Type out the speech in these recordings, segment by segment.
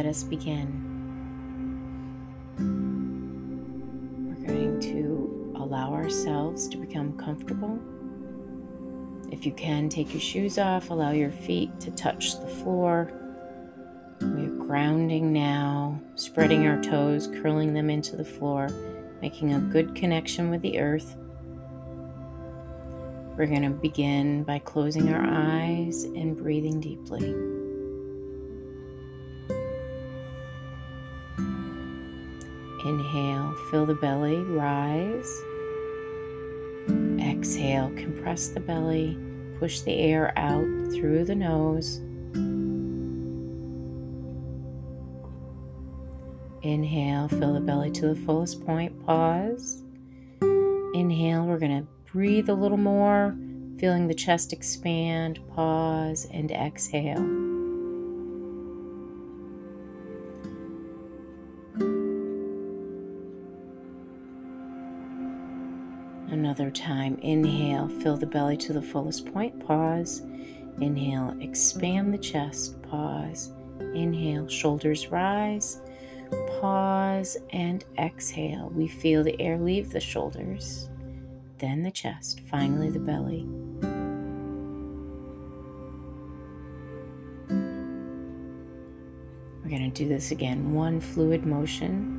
let us begin. We're going to allow ourselves to become comfortable. If you can, take your shoes off, allow your feet to touch the floor. We're grounding now, spreading our toes, curling them into the floor, making a good connection with the earth. We're going to begin by closing our eyes and breathing deeply. Inhale, fill the belly, rise. Exhale, compress the belly, push the air out through the nose. Inhale, fill the belly to the fullest point, pause. Inhale, we're going to breathe a little more, feeling the chest expand, pause, and exhale. Another time, inhale, fill the belly to the fullest point, pause. Inhale, expand the chest, pause. Inhale, shoulders rise, pause, and exhale. We feel the air leave the shoulders, then the chest, finally the belly. We're going to do this again, one fluid motion.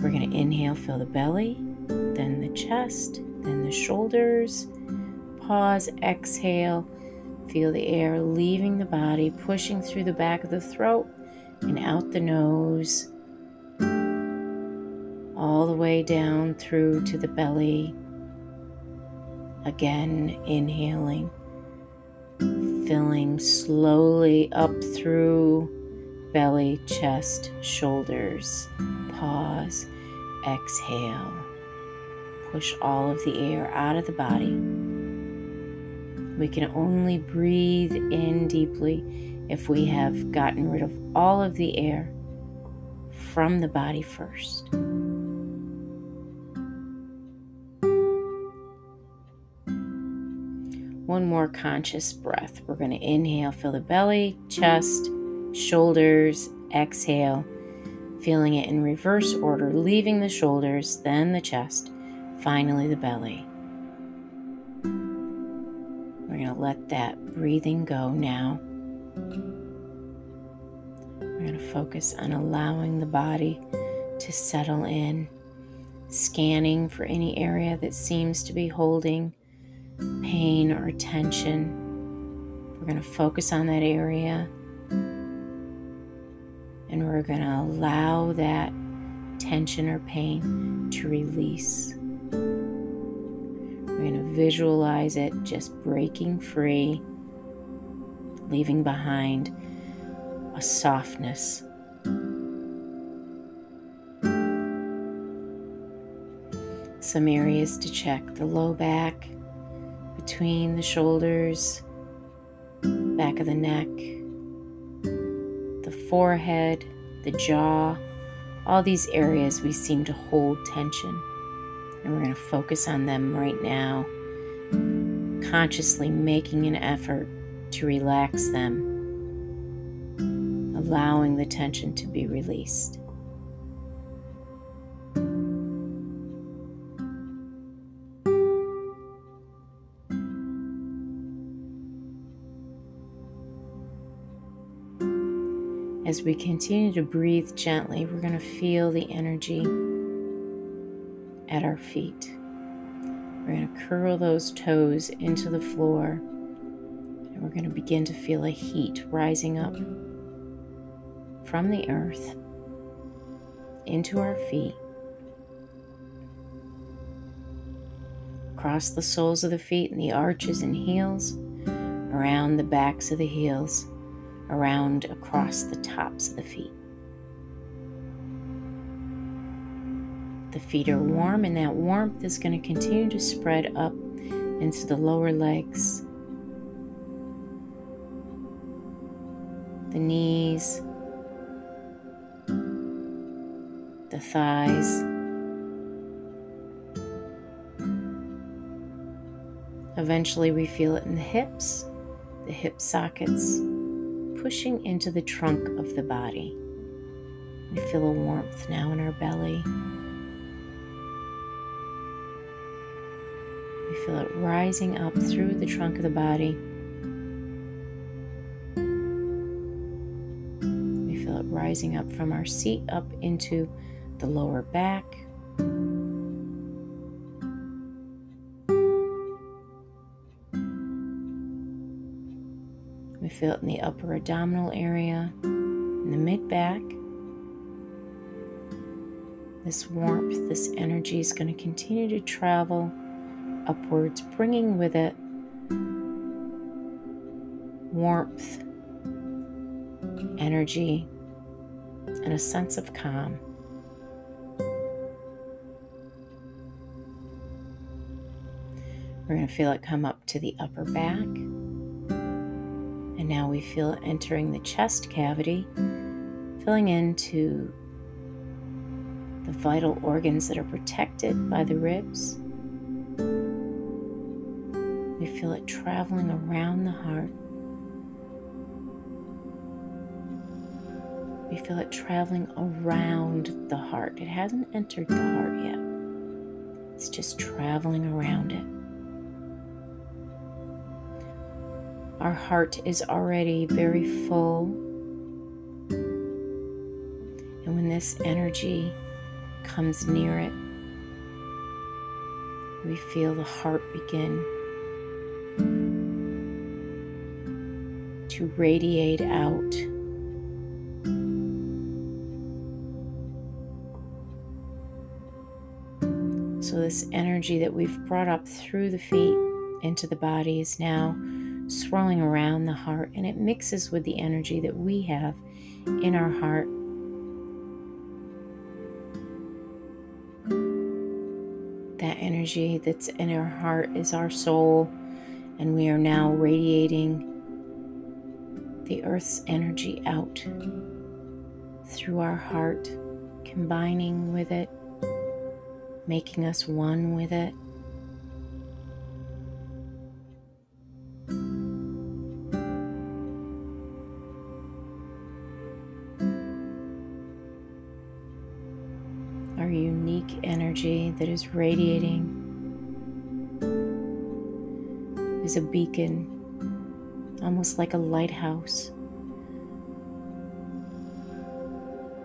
We're going to inhale, fill the belly then the chest, then the shoulders. Pause, exhale. Feel the air leaving the body, pushing through the back of the throat and out the nose, all the way down through to the belly. Again, inhaling, filling slowly up through belly, chest, shoulders. Pause, exhale push all of the air out of the body. We can only breathe in deeply if we have gotten rid of all of the air from the body first. One more conscious breath. We're going to inhale, fill the belly, chest, shoulders, exhale, feeling it in reverse order, leaving the shoulders, then the chest finally the belly. We're going to let that breathing go now. We're going to focus on allowing the body to settle in, scanning for any area that seems to be holding pain or tension. We're going to focus on that area and we're going to allow that tension or pain to release. We're going to visualize it just breaking free, leaving behind a softness. Some areas to check the low back, between the shoulders, back of the neck, the forehead, the jaw, all these areas we seem to hold tension. And we're going to focus on them right now, consciously making an effort to relax them, allowing the tension to be released. As we continue to breathe gently, we're going to feel the energy at our feet. We're going to curl those toes into the floor and we're going to begin to feel a heat rising up from the earth into our feet, across the soles of the feet and the arches and heels, around the backs of the heels, around across the tops of the feet. The feet are warm, and that warmth is going to continue to spread up into the lower legs, the knees, the thighs. Eventually, we feel it in the hips, the hip sockets, pushing into the trunk of the body. We feel a warmth now in our belly. Feel it rising up through the trunk of the body. We feel it rising up from our seat up into the lower back. We feel it in the upper abdominal area, in the mid back. This warmth, this energy is going to continue to travel upwards, bringing with it warmth, energy, and a sense of calm. We're going to feel it come up to the upper back. And now we feel it entering the chest cavity, filling into the vital organs that are protected by the ribs. Feel it traveling around the heart. We feel it traveling around the heart. It hasn't entered the heart yet, it's just traveling around it. Our heart is already very full. And when this energy comes near it, we feel the heart begin to radiate out. So, this energy that we've brought up through the feet into the body is now swirling around the heart and it mixes with the energy that we have in our heart. That energy that's in our heart is our soul, and we are now radiating the earth's energy out through our heart, combining with it, making us one with it. Our unique energy that is radiating is a beacon, almost like a lighthouse.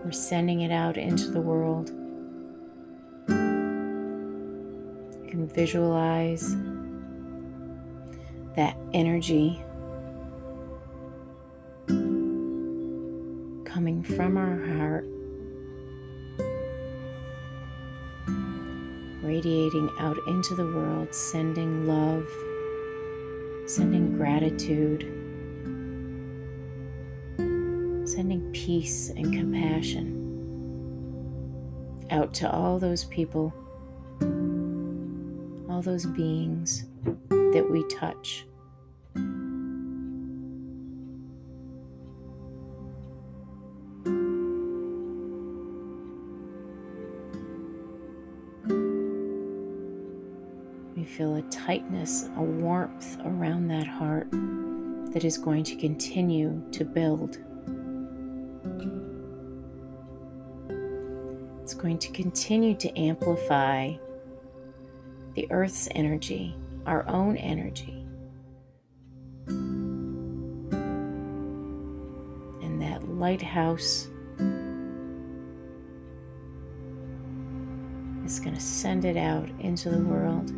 We're sending it out into the world. You can visualize that energy coming from our heart radiating out into the world, sending love, sending gratitude, sending peace and compassion out to all those people, all those beings that we touch. Tightness, a warmth around that heart that is going to continue to build. It's going to continue to amplify the earth's energy, our own energy. And that lighthouse is going to send it out into the world.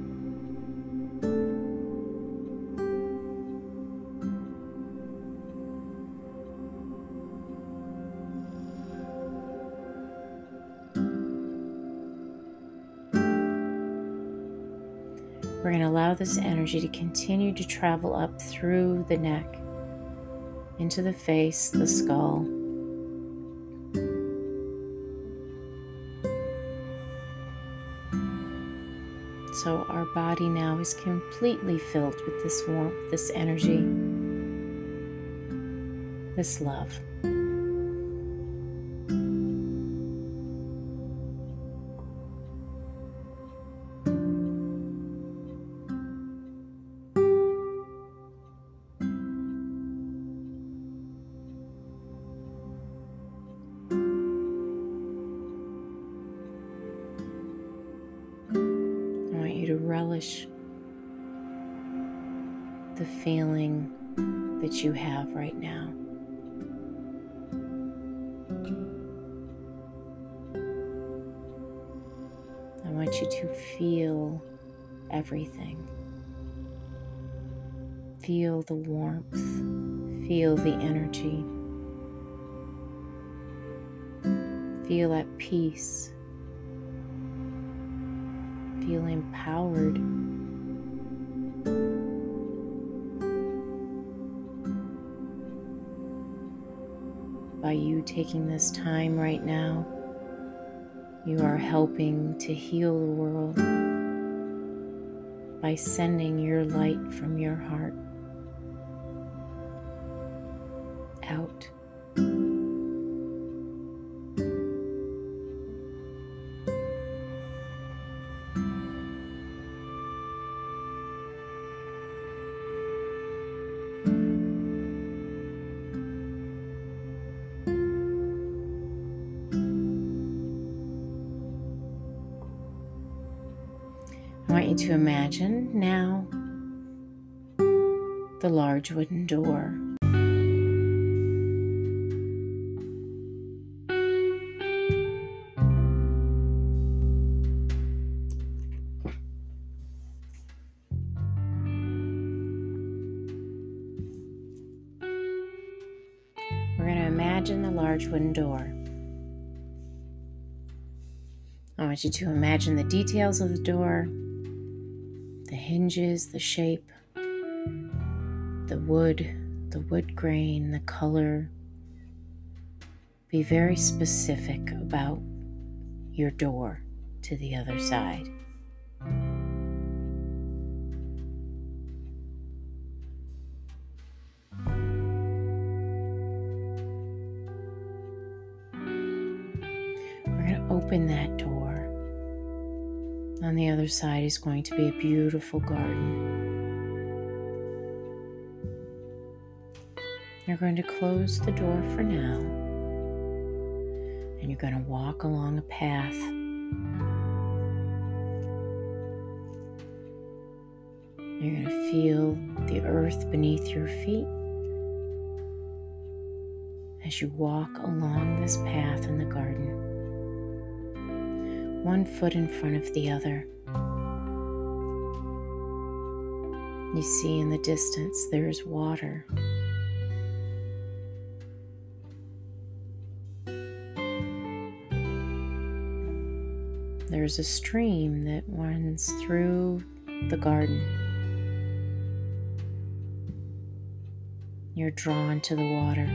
This energy to continue to travel up through the neck, into the face, the skull. So our body now is completely filled with this warmth, this energy, this love. Relish the feeling that you have right now. I want you to feel everything. Feel the warmth, feel the energy, feel at peace, feel empowered. By you taking this time right now, you are helping to heal the world by sending your light from your heart. To imagine now the large wooden door. We're going to imagine the large wooden door. I want you to imagine the details of the door, the the shape, the wood, the wood grain, the color. Be very specific about your door to the other side. Other side is going to be a beautiful garden. You're going to close the door for now, and you're going to walk along a path. You're going to feel the earth beneath your feet as you walk along this path in the garden one foot in front of the other. You see in the distance there is water. There's a stream that runs through the garden. You're drawn to the water.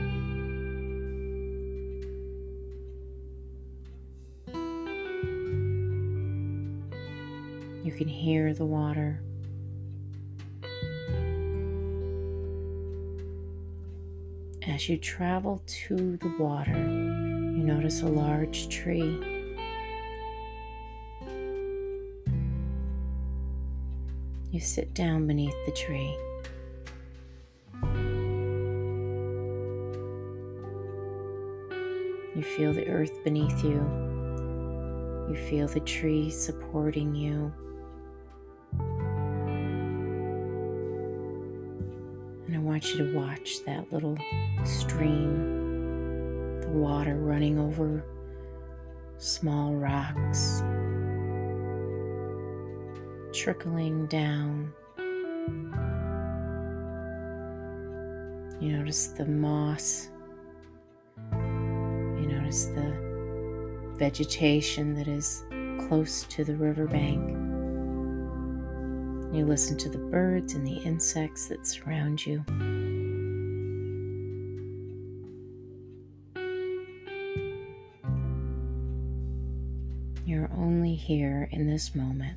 You can hear the water. As you travel to the water, you notice a large tree. You sit down beneath the tree. You feel the earth beneath you. You feel the tree supporting you. Want you to watch that little stream, the water running over small rocks, trickling down. You notice the moss, you notice the vegetation that is close to the riverbank. You listen to the birds and the insects that surround you. You're only here in this moment.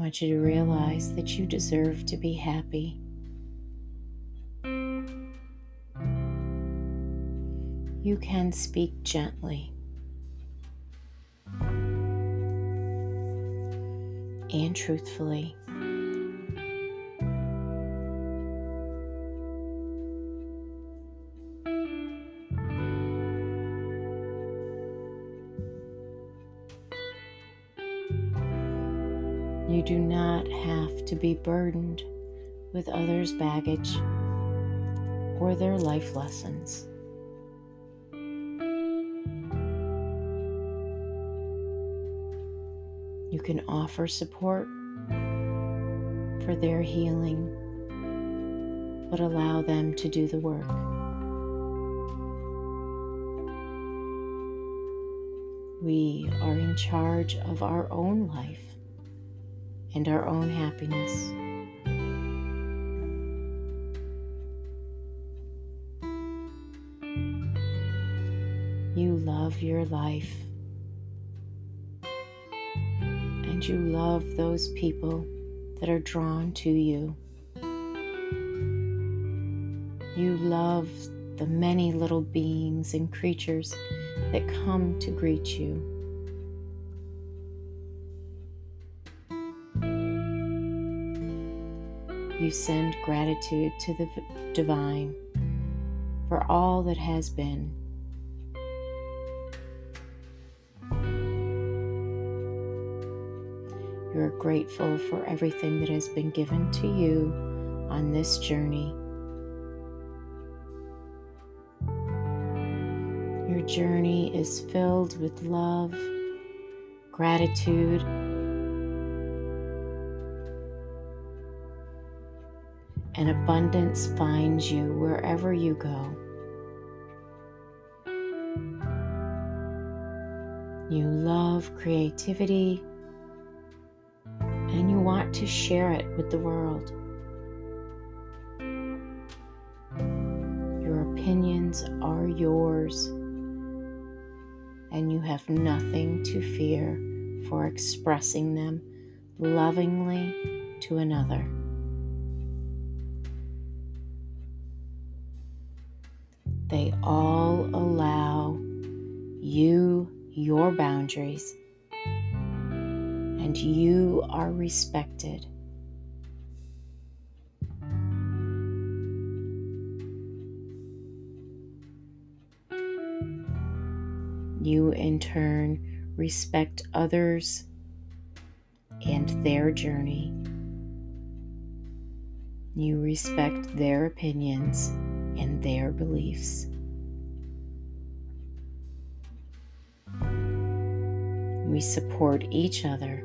Want you to realize that you deserve to be happy. You you can speak gently and truthfully. You do not have to be burdened with others' baggage or their life lessons. You can offer support for their healing, but allow them to do the work. We are in charge of our own life and our own happiness. You love your life and you love those people that are drawn to you. You love the many little beings and creatures that come to greet you. You send gratitude to the divine for all that has been. You're grateful for everything that has been given to you on this journey. Your journey is filled with love, gratitude, and abundance finds you wherever you go. You love creativity and you want to share it with the world. Your opinions are yours, and you have nothing to fear for expressing them lovingly to another. They all allow you your boundaries, and you are respected. You, in turn, respect others and their journey. You respect their opinions and their beliefs. We support each other.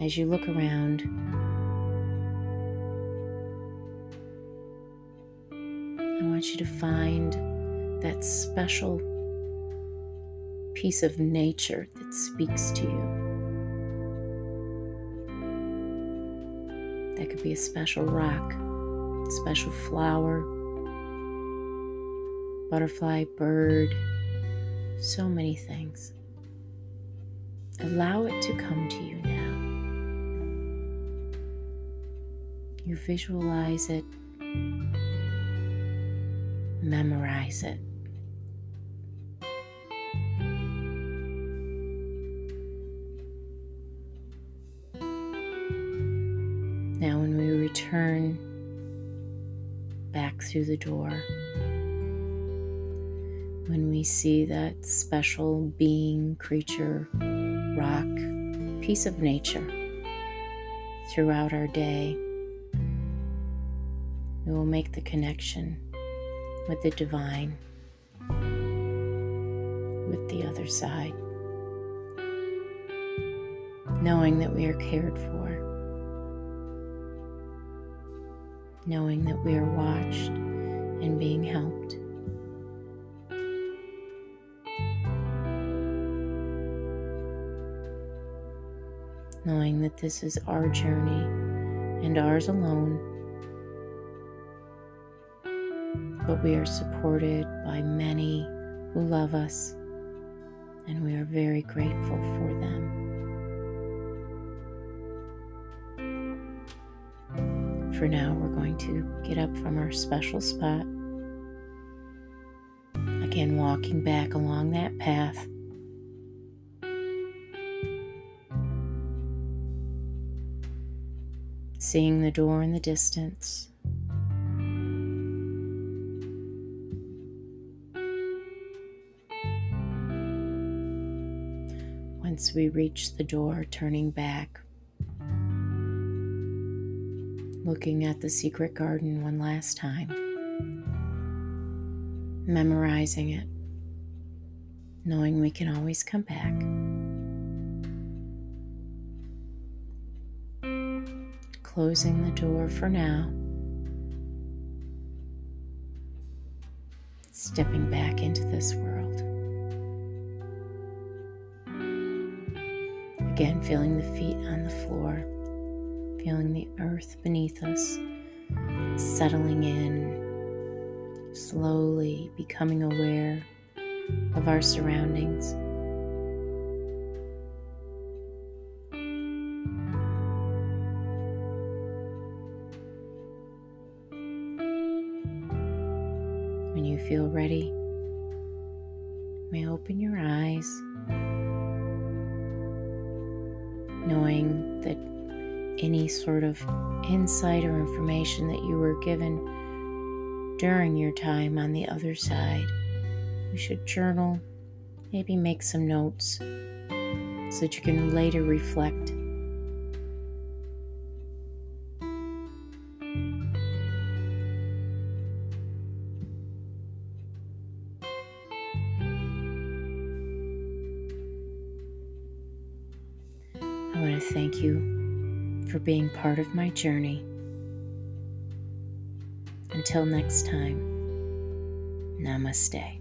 As you look around, you to find that special piece of nature that speaks to you. That could be a special rock, special flower, butterfly, bird, so many things. Allow it to come to you now. You visualize it, memorize it. Now, when we return back through the door, when we see that special being, creature, rock, piece of nature throughout our day, we will make the connection with the divine, with the other side, knowing that we are cared for. knowing that we are watched and being helped. Knowing that this is our journey and ours alone, but we are supported by many who love us, and we are very grateful for them. For now, we're going to get up from our special spot. Again, walking back along that path. Seeing the door in the distance. Once we reach the door, turning back, looking at the secret garden one last time, memorizing it, knowing we can always come back. Closing the door for now. Stepping back into this world. Again, feeling the feet on the floor feeling the earth beneath us settling in, slowly becoming aware of our surroundings. When you feel ready, you may open your eyes, any sort of insight or information that you were given during your time on the other side. You should journal, maybe make some notes so that you can later reflect. Part of my journey. Until next time, namaste.